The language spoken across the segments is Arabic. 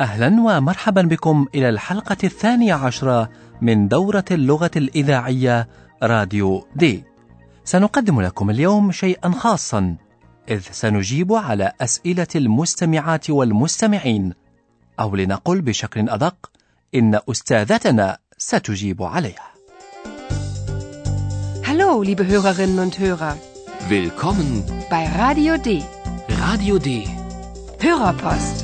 أهلا ومرحبا بكم إلى الحلقة الثانية عشرة من دورة اللغة الإذاعية راديو دي. سنقدم لكم اليوم شيئا خاصا، إذ سنجيب على أسئلة المستمعات والمستمعين، أو لنقل بشكل أدق، إن أستاذتنا ستجيب عليها. Hallo, liebe Hörerinnen und Hörer, Willkommen bei Radio D. Radio D. Hörerpost.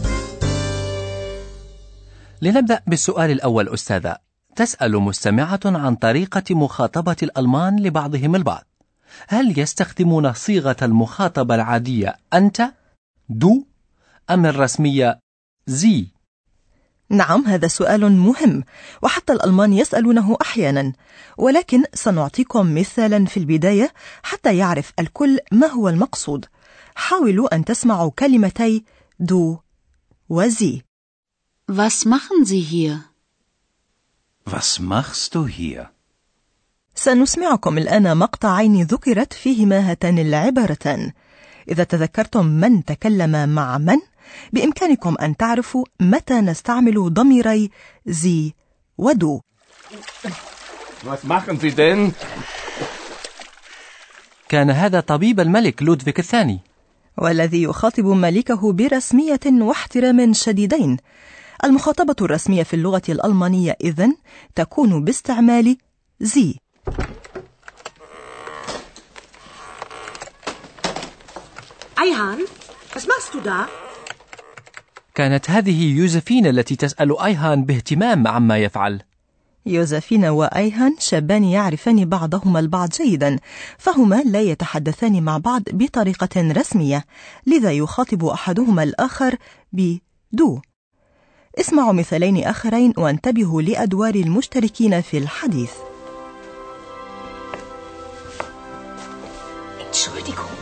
لنبدأ بالسؤال الأول أستاذة. تسأل مستمعة عن طريقة مخاطبة الألمان لبعضهم البعض. هل يستخدمون صيغة المخاطبة العادية أنت، دو، أم الرسمية زي؟ نعم هذا سؤال مهم وحتى الألمان يسألونه أحيانا ولكن سنعطيكم مثالا في البداية حتى يعرف الكل ما هو المقصود حاولوا أن تسمعوا كلمتي دو وزي Was machen Sie hier? Was machst du hier? سنسمعكم الآن مقطعين ذكرت فيهما هاتان العبارتان إذا تذكرتم من تكلم مع من بإمكانكم أن تعرفوا متى نستعمل ضميري زي ودو Was machen Sie denn? كان هذا طبيب الملك لودفيك الثاني. والذي يخاطب ملكه برسمية واحترام شديدين المخاطبة الرسمية في اللغة الألمانية إذن تكون باستعمال زي Eihan, was machst du da? كانت هذه يوزفين التي تسأل أيهان باهتمام عما يفعل. يوزفين وأيهان شابان يعرفان بعضهما البعض جيدا فهما لا يتحدثان مع بعض بطريقة رسمية لذا يخاطب أحدهما الآخر بدو اسمعوا مثالين آخرين وانتبهوا لأدوار المشتركين في الحديث Entschuldigung.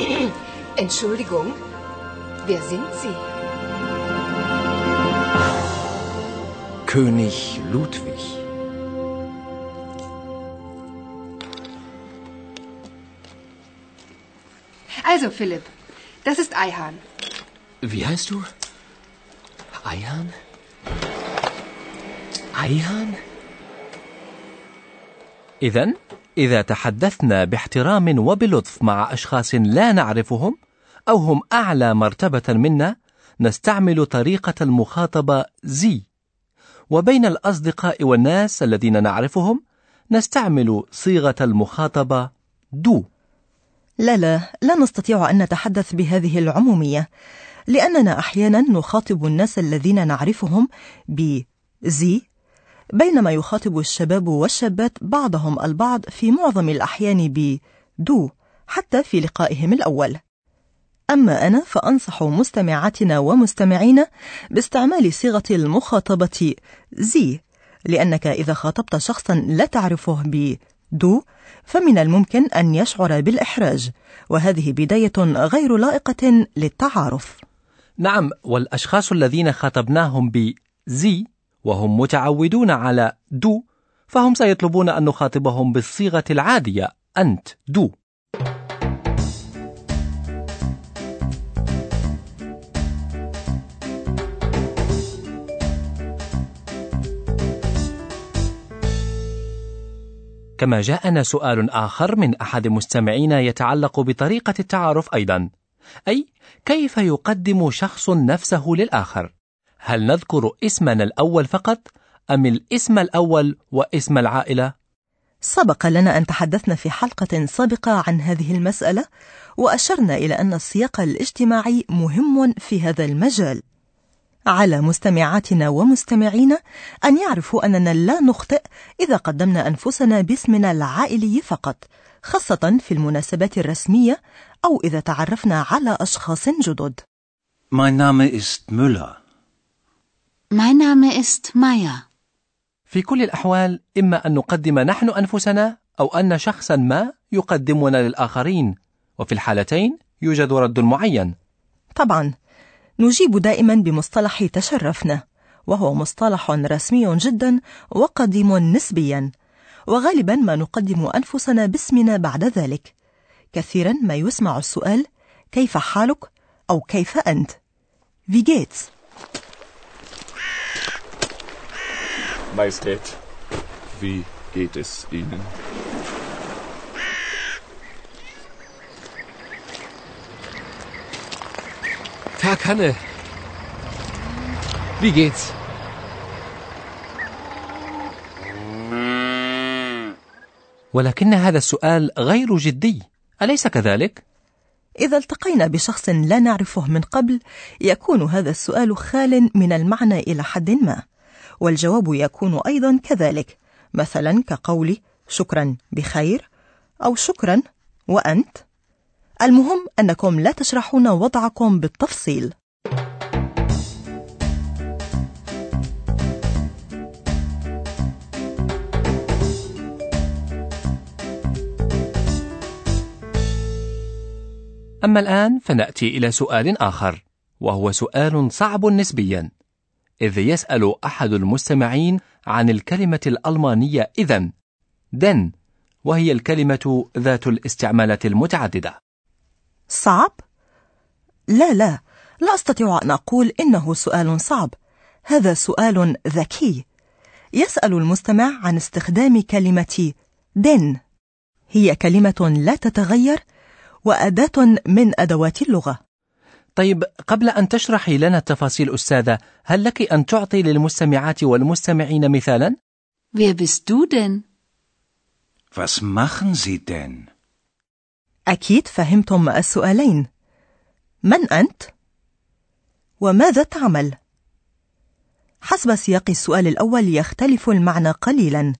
Entschuldigung. Wer sind Sie? König Ludwig. Also, Philipp, das ist Eihan. Wie heißt du? Eihan? Eihan? إذا إذا تحدثنا باحترام وبلطف مع أشخاص لا نعرفهم أو هم أعلى مرتبة منا نستعمل طريقة المخاطبة زي وبين الأصدقاء والناس الذين نعرفهم نستعمل صيغة المخاطبة دو لا لا لا نستطيع أن نتحدث بهذه العمومية لأننا أحيانا نخاطب الناس الذين نعرفهم بزي بينما يخاطب الشباب والشابات بعضهم البعض في معظم الأحيان بدو حتى في لقائهم الأول. أما أنا فأنصح مستمعاتنا ومستمعينا باستعمال صيغة المخاطبة زي لأنك إذا خاطبت شخصا لا تعرفه بدو فمن الممكن أن يشعر بالإحراج وهذه بداية غير لائقة للتعارف. نعم والأشخاص الذين خاطبناهم بزي وهم متعودون على دو فهم سيطلبون أن نخاطبهم بالصيغة العادية أنت دو. كما جاءنا سؤال آخر من أحد مستمعينا يتعلق بطريقة التعارف أيضا. أي كيف يقدم شخص نفسه للآخر هل نذكر اسمنا الأول فقط أم الاسم الأول واسم العائلة؟ سبق لنا أن تحدثنا في حلقة سابقة عن هذه المسألة وأشرنا إلى أن السياق الاجتماعي مهم في هذا المجال على مستمعاتنا ومستمعينا أن يعرفوا أننا لا نخطئ إذا قدمنا أنفسنا باسمنا العائلي فقط خاصة في المناسبات الرسمية أو إذا تعرفنا على أشخاص جدد Mein Name ist Müller. Mein Name ist Meier. في كل الأحوال إما أن نقدم نحن أنفسنا أو أن شخصا ما يقدمنا للآخرين وفي الحالتين يوجد رد معين طبعا نجيب دائما بمصطلح تشرفنا وهو مصطلح رسمي جدا وقديم نسبيا وغالبا ما نقدم أنفسنا باسمنا بعد ذلك كثيرا ما يسمع السؤال كيف حالك أو كيف أنت Wie geht's? Majestät, wie geht es Ihnen? Tag Hanne. Wie geht's? ولكن هذا السؤال غير جدي أليس كذلك؟ إذا التقينا بشخص لا نعرفه من قبل يكون هذا السؤال خال من المعنى إلى حد ما والجواب يكون أيضا كذلك مثلا كقول شكرا بخير أو شكرا وأنت المهم أنكم لا تشرحون وضعكم بالتفصيل أما الآن فنأتي إلى سؤال آخر وهو سؤال صعب نسبيا إذ يسأل أحد المستمعين عن الكلمة الألمانية إذن دن وهي الكلمة ذات الاستعمالات المتعددة. صعب؟ لا لا لا أستطيع أن أقول إنه سؤال صعب. هذا سؤال ذكي. يسأل المستمع عن استخدام كلمة دن. هي كلمة لا تتغير وأداة من أدوات اللغة طيب قبل أن تشرحي لنا التفاصيل أستاذة هل لك أن تعطي للمستمعات والمستمعين مثالا؟ Wer bist du denn? Was machen Sie denn? أكيد فهمتم السؤالين من أنت؟ وماذا تعمل؟ حسب سياق السؤال الأول يختلف المعنى قليلا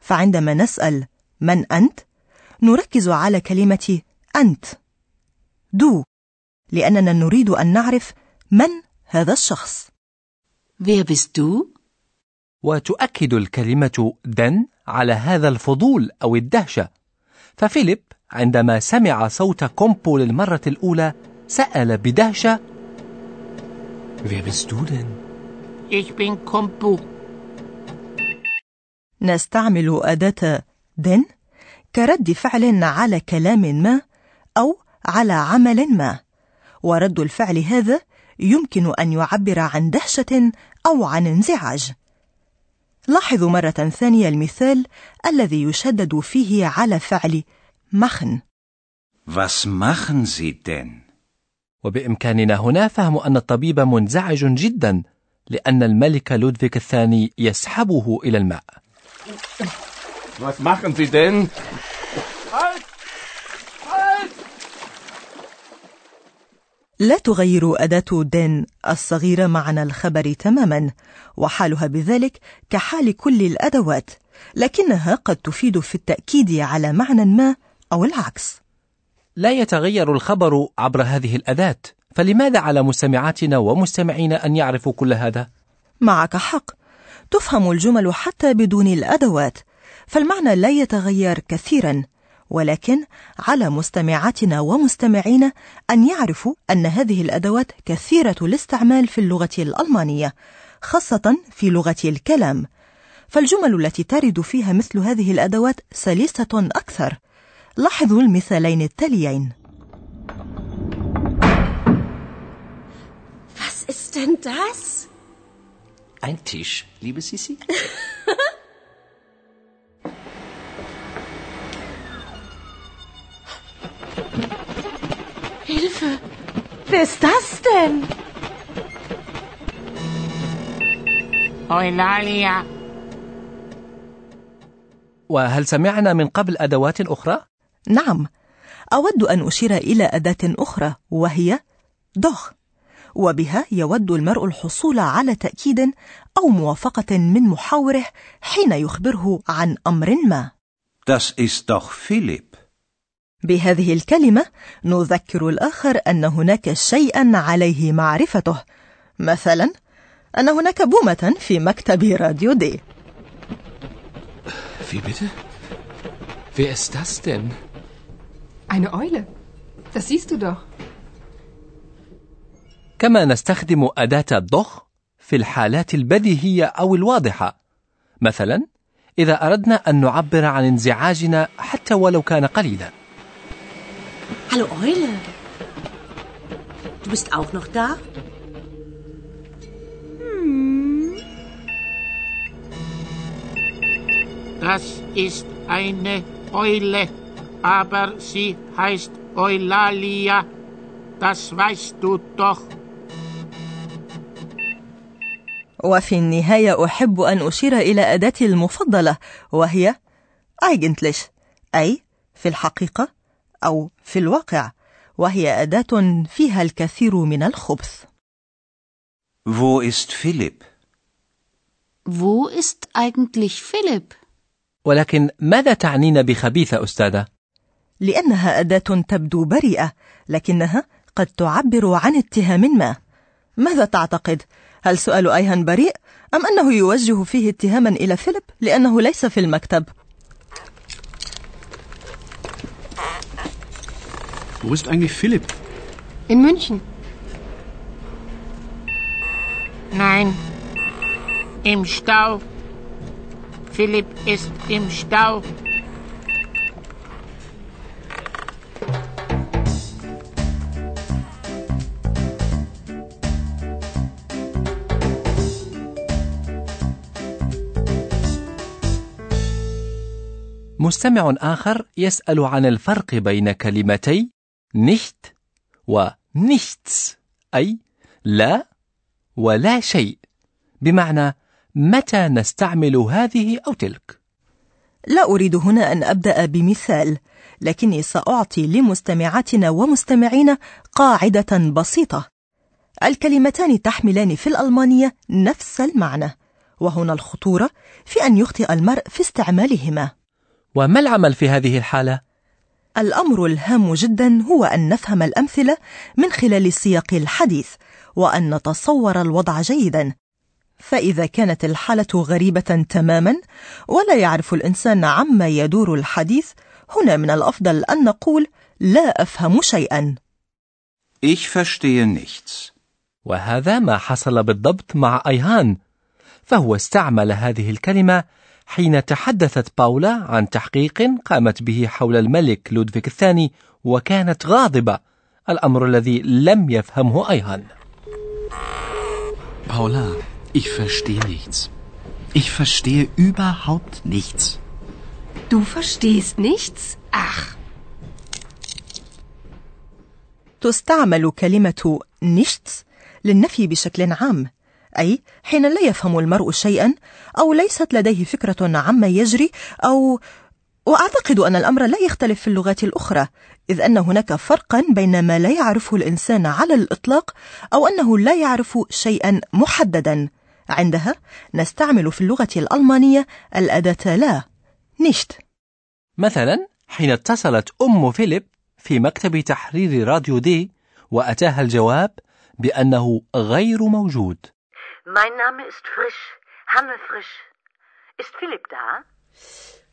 فعندما نسأل من أنت؟ نركز على كلمة أنت du لأننا نريد أن نعرف من هذا الشخص Wer bist du? وتؤكد الكلمة denn على هذا الفضول أو الدهشة ففيليب عندما سمع صوت كومبو للمرة الأولى سأل بدهشة Wer bist du denn? Ich bin Kompu. نستعمل أداة دن كرد فعل على كلام ما أو على عمل ما ورد الفعل هذا يمكن أن يعبر عن دهشة أو عن انزعاج لاحظوا مرة ثانية المثال الذي يشدد فيه على فعل مخن Was machen Sie denn? وبإمكاننا هنا فهم أن الطبيب منزعج جدا لأن الملك لودفيك الثاني يسحبه إلى الماء Was machen Sie denn? Halt! Halt! لا تغير أداة دين الصغيرة معنى الخبر تماما وحالها بذلك كحال كل الأدوات لكنها قد تفيد في التأكيد على معنى ما أو العكس لا يتغير الخبر عبر هذه الأداة فلماذا على مستمعاتنا ومستمعينا أن يعرفوا كل هذا؟ معك حق تفهم الجمل حتى بدون الأدوات فالمعنى لا يتغير كثيرا ولكن على مستمعاتنا ومستمعينا أن يعرفوا أن هذه الأدوات كثيرة الاستعمال في اللغة الألمانية خاصة في لغة الكلام فالجمل التي ترد فيها مثل هذه الأدوات سلسة أكثر لاحظوا المثالين التاليين Was ist denn das? Ein Tisch, liebe Sissi? Hilfe! Wer ist das denn? Eulalia. وهل سمعنا من قبل أدوات أخرى؟ نعم أود أن أشير إلى أداة أخرى وهي دوخ وبها يود المرء الحصول على تأكيد أو موافقة من محاوره حين يخبره عن أمر ما Das ist doch Philipp. بهذه الكلمة نذكر الآخر أن هناك شيئا عليه معرفته مثلا أن هناك بومة في مكتب راديو دي Wie bitte? Wer ist das denn? Eine Eule. Das siehst du doch. كما نستخدم أداة الضخ في الحالات البديهية أو الواضحة مثلا إذا أردنا أن نعبر عن انزعاجنا حتى ولو كان قليلا Hallo Eule. Du bist auch noch da? Das ist eine Eule, aber sie heißt Eulalia. Das weißt du doch. وفي النهاية أحب أن أشير إلى أداتي المفضلة وهي eigentlich أي في الحقيقة أو في الواقع وهي أداة فيها الكثير من الخبث Wo ist Philipp? Wo ist eigentlich Philipp? ولكن ماذا تعنين بخبيثة أستاذة؟ لأنها أداة تبدو بريئة لكنها قد تعبر عن اتهام ما ماذا تعتقد؟ هل سؤال أيهان بريء أم أنه يوجه فيه اتهاما إلى فيليب لأنه ليس في المكتب؟ Wo ist eigentlich Philipp? In München. Nein. Im Stau. Philipp ist im Stau. مستمع آخر يسأل عن الفرق بين كلمتي nicht و nichts أي لا ولا شيء بمعنى متى نستعمل هذه أو تلك. لا أريد هنا أن أبدأ بمثال لكني سأعطي لمستمعاتنا ومستمعينا قاعدة بسيطة. الكلمتان تحملان في الألمانية نفس المعنى وهنا الخطورة في أن يخطئ المرء في استعمالهما. وما العمل في هذه الحالة؟ الأمر الهام جدا هو أن نفهم الأمثلة من خلال سياق الحديث وأن نتصور الوضع جيدا فإذا كانت الحالة غريبة تماما ولا يعرف الإنسان عما يدور الحديث هنا من الأفضل أن نقول لا أفهم شيئا Ich verstehe nichts. وهذا ما حصل بالضبط مع أيهان فهو استعمل هذه الكلمة حين تحدثت باولا عن تحقيق قامت به حول الملك لودفيك الثاني وكانت غاضبة الأمر الذي لم يفهمه أيهان Paula, ich verstehe nichts. Ich verstehe überhaupt nichts. Du verstehst nichts? Ach, تستعمل كلمة nichts للنفي بشكل عام أي حين لا يفهم المرء شيئا أو ليست لديه فكرة عما يجري أو وأعتقد أن الأمر لا يختلف في اللغات الأخرى إذ أن هناك فرقا بين ما لا يعرفه الإنسان على الإطلاق أو أنه لا يعرف شيئا محددا. عندها نستعمل في اللغة الألمانية الأداة لا. nicht مثلا حين اتصلت أم فيليب في مكتب تحرير راديو دي وأتاها الجواب بأنه غير موجود. Mein Name ist Frisch. Hanne Frisch. Ist Philipp da?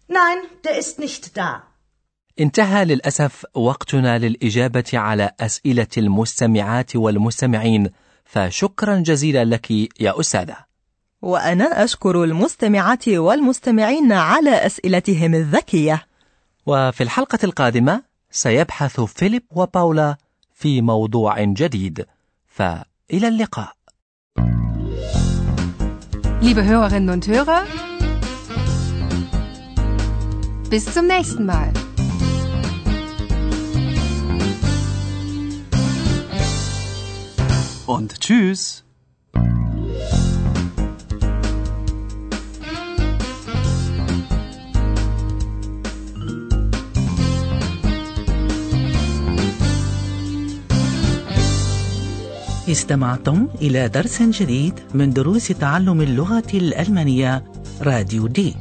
Nein, der ist nicht da. انتهى للأسف وقتنا للإجابة على أسئلة المستمعات والمستمعين فشكرا جزيلا لك يا أستاذة وأنا أشكر المستمعات والمستمعين على أسئلتهم الذكية وفي الحلقة القادمة سيبحث فيليب وباولا في موضوع جديد فإلى اللقاء liebe Hörerinnen und Hörer, bis zum nächsten Mal. Und tschüss. استمعتم إلى درس جديد من دروس تعلم اللغة الألمانية راديو دي.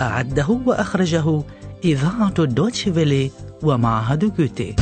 أعده وأخرجه إذاعة دوتشفيلي ومعهد جوتي.